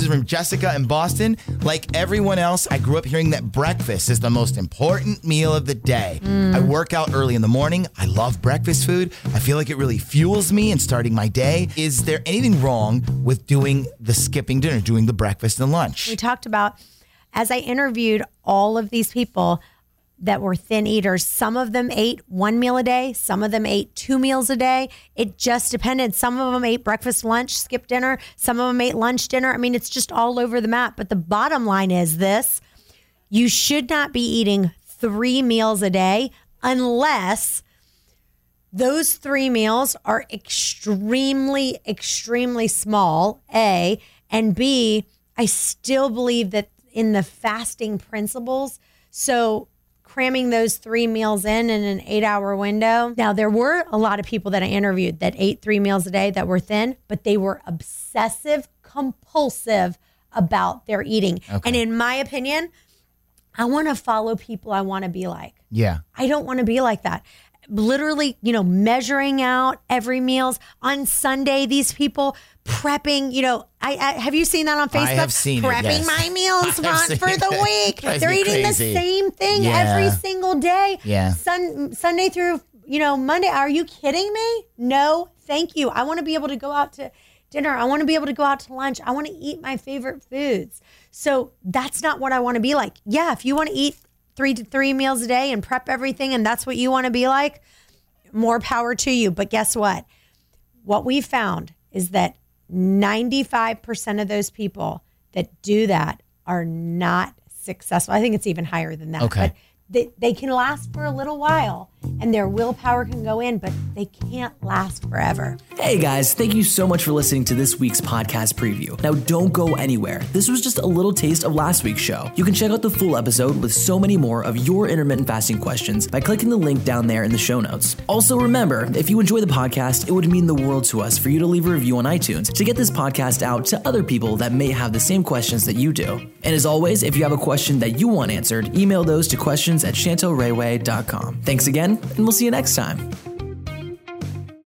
This is from Jessica in Boston. Like everyone else, I grew up hearing that breakfast is the most important meal of the day. Mm. I work out early in the morning. I love breakfast food. I feel like it really fuels me in starting my day. Is there anything wrong with doing the skipping dinner, doing the breakfast and lunch? we talked about as I interviewed all of these people that were thin eaters, some of them ate one meal a day, some of them ate two meals a day. It just depended. Some of them ate breakfast, lunch, skip dinner, some of them ate lunch, dinner. I mean, it's just all over the map. But the bottom line is this you should not be eating three meals a day unless those three meals are extremely, extremely small, A, and B, I still believe that in the fasting principles, so cramming those three meals in in an eight hour window. Now, there were a lot of people that I interviewed that ate three meals a day that were thin, but they were obsessive, compulsive about their eating. And in my opinion, I want to follow people I want to be like. Yeah. I don't want to be like that. Literally, you know, measuring out every meals on Sunday. These people prepping. You know, I, I have you seen that on Facebook? I have seen it, prepping yes. my meals for, the it. week. They're eating crazy. the same thing Yeah. every single day. Yeah. Sun, Sunday through you know Monday. Are you kidding me? No, thank you. I want to be able to go out to dinner. I want to be able to go out to lunch. I want to eat my favorite foods. So that's not what I want to be like. Yeah, if you want to eat three to three meals a day and prep everything and that's what you want to be like, more power to you. But guess what? What we found is that 95% of those people that do that are not successful. I think it's even higher than that. Okay. But they, they can last for a little while and their willpower can go in, but they can't last forever. Hey guys, thank you so much for listening to this week's podcast preview. Now, don't go anywhere. This was just a little taste of last week's show. You can check out the full episode with so many more of your intermittent fasting questions by clicking the link down there in the show notes. Also, remember, if you enjoy the podcast, it would mean the world to us for you to leave a review on iTunes to get this podcast out to other people that may have the same questions that you do. And as always, if you have a question that you want answered, email those to questions at chantelrayway.com. Thanks again, and we'll see you next time.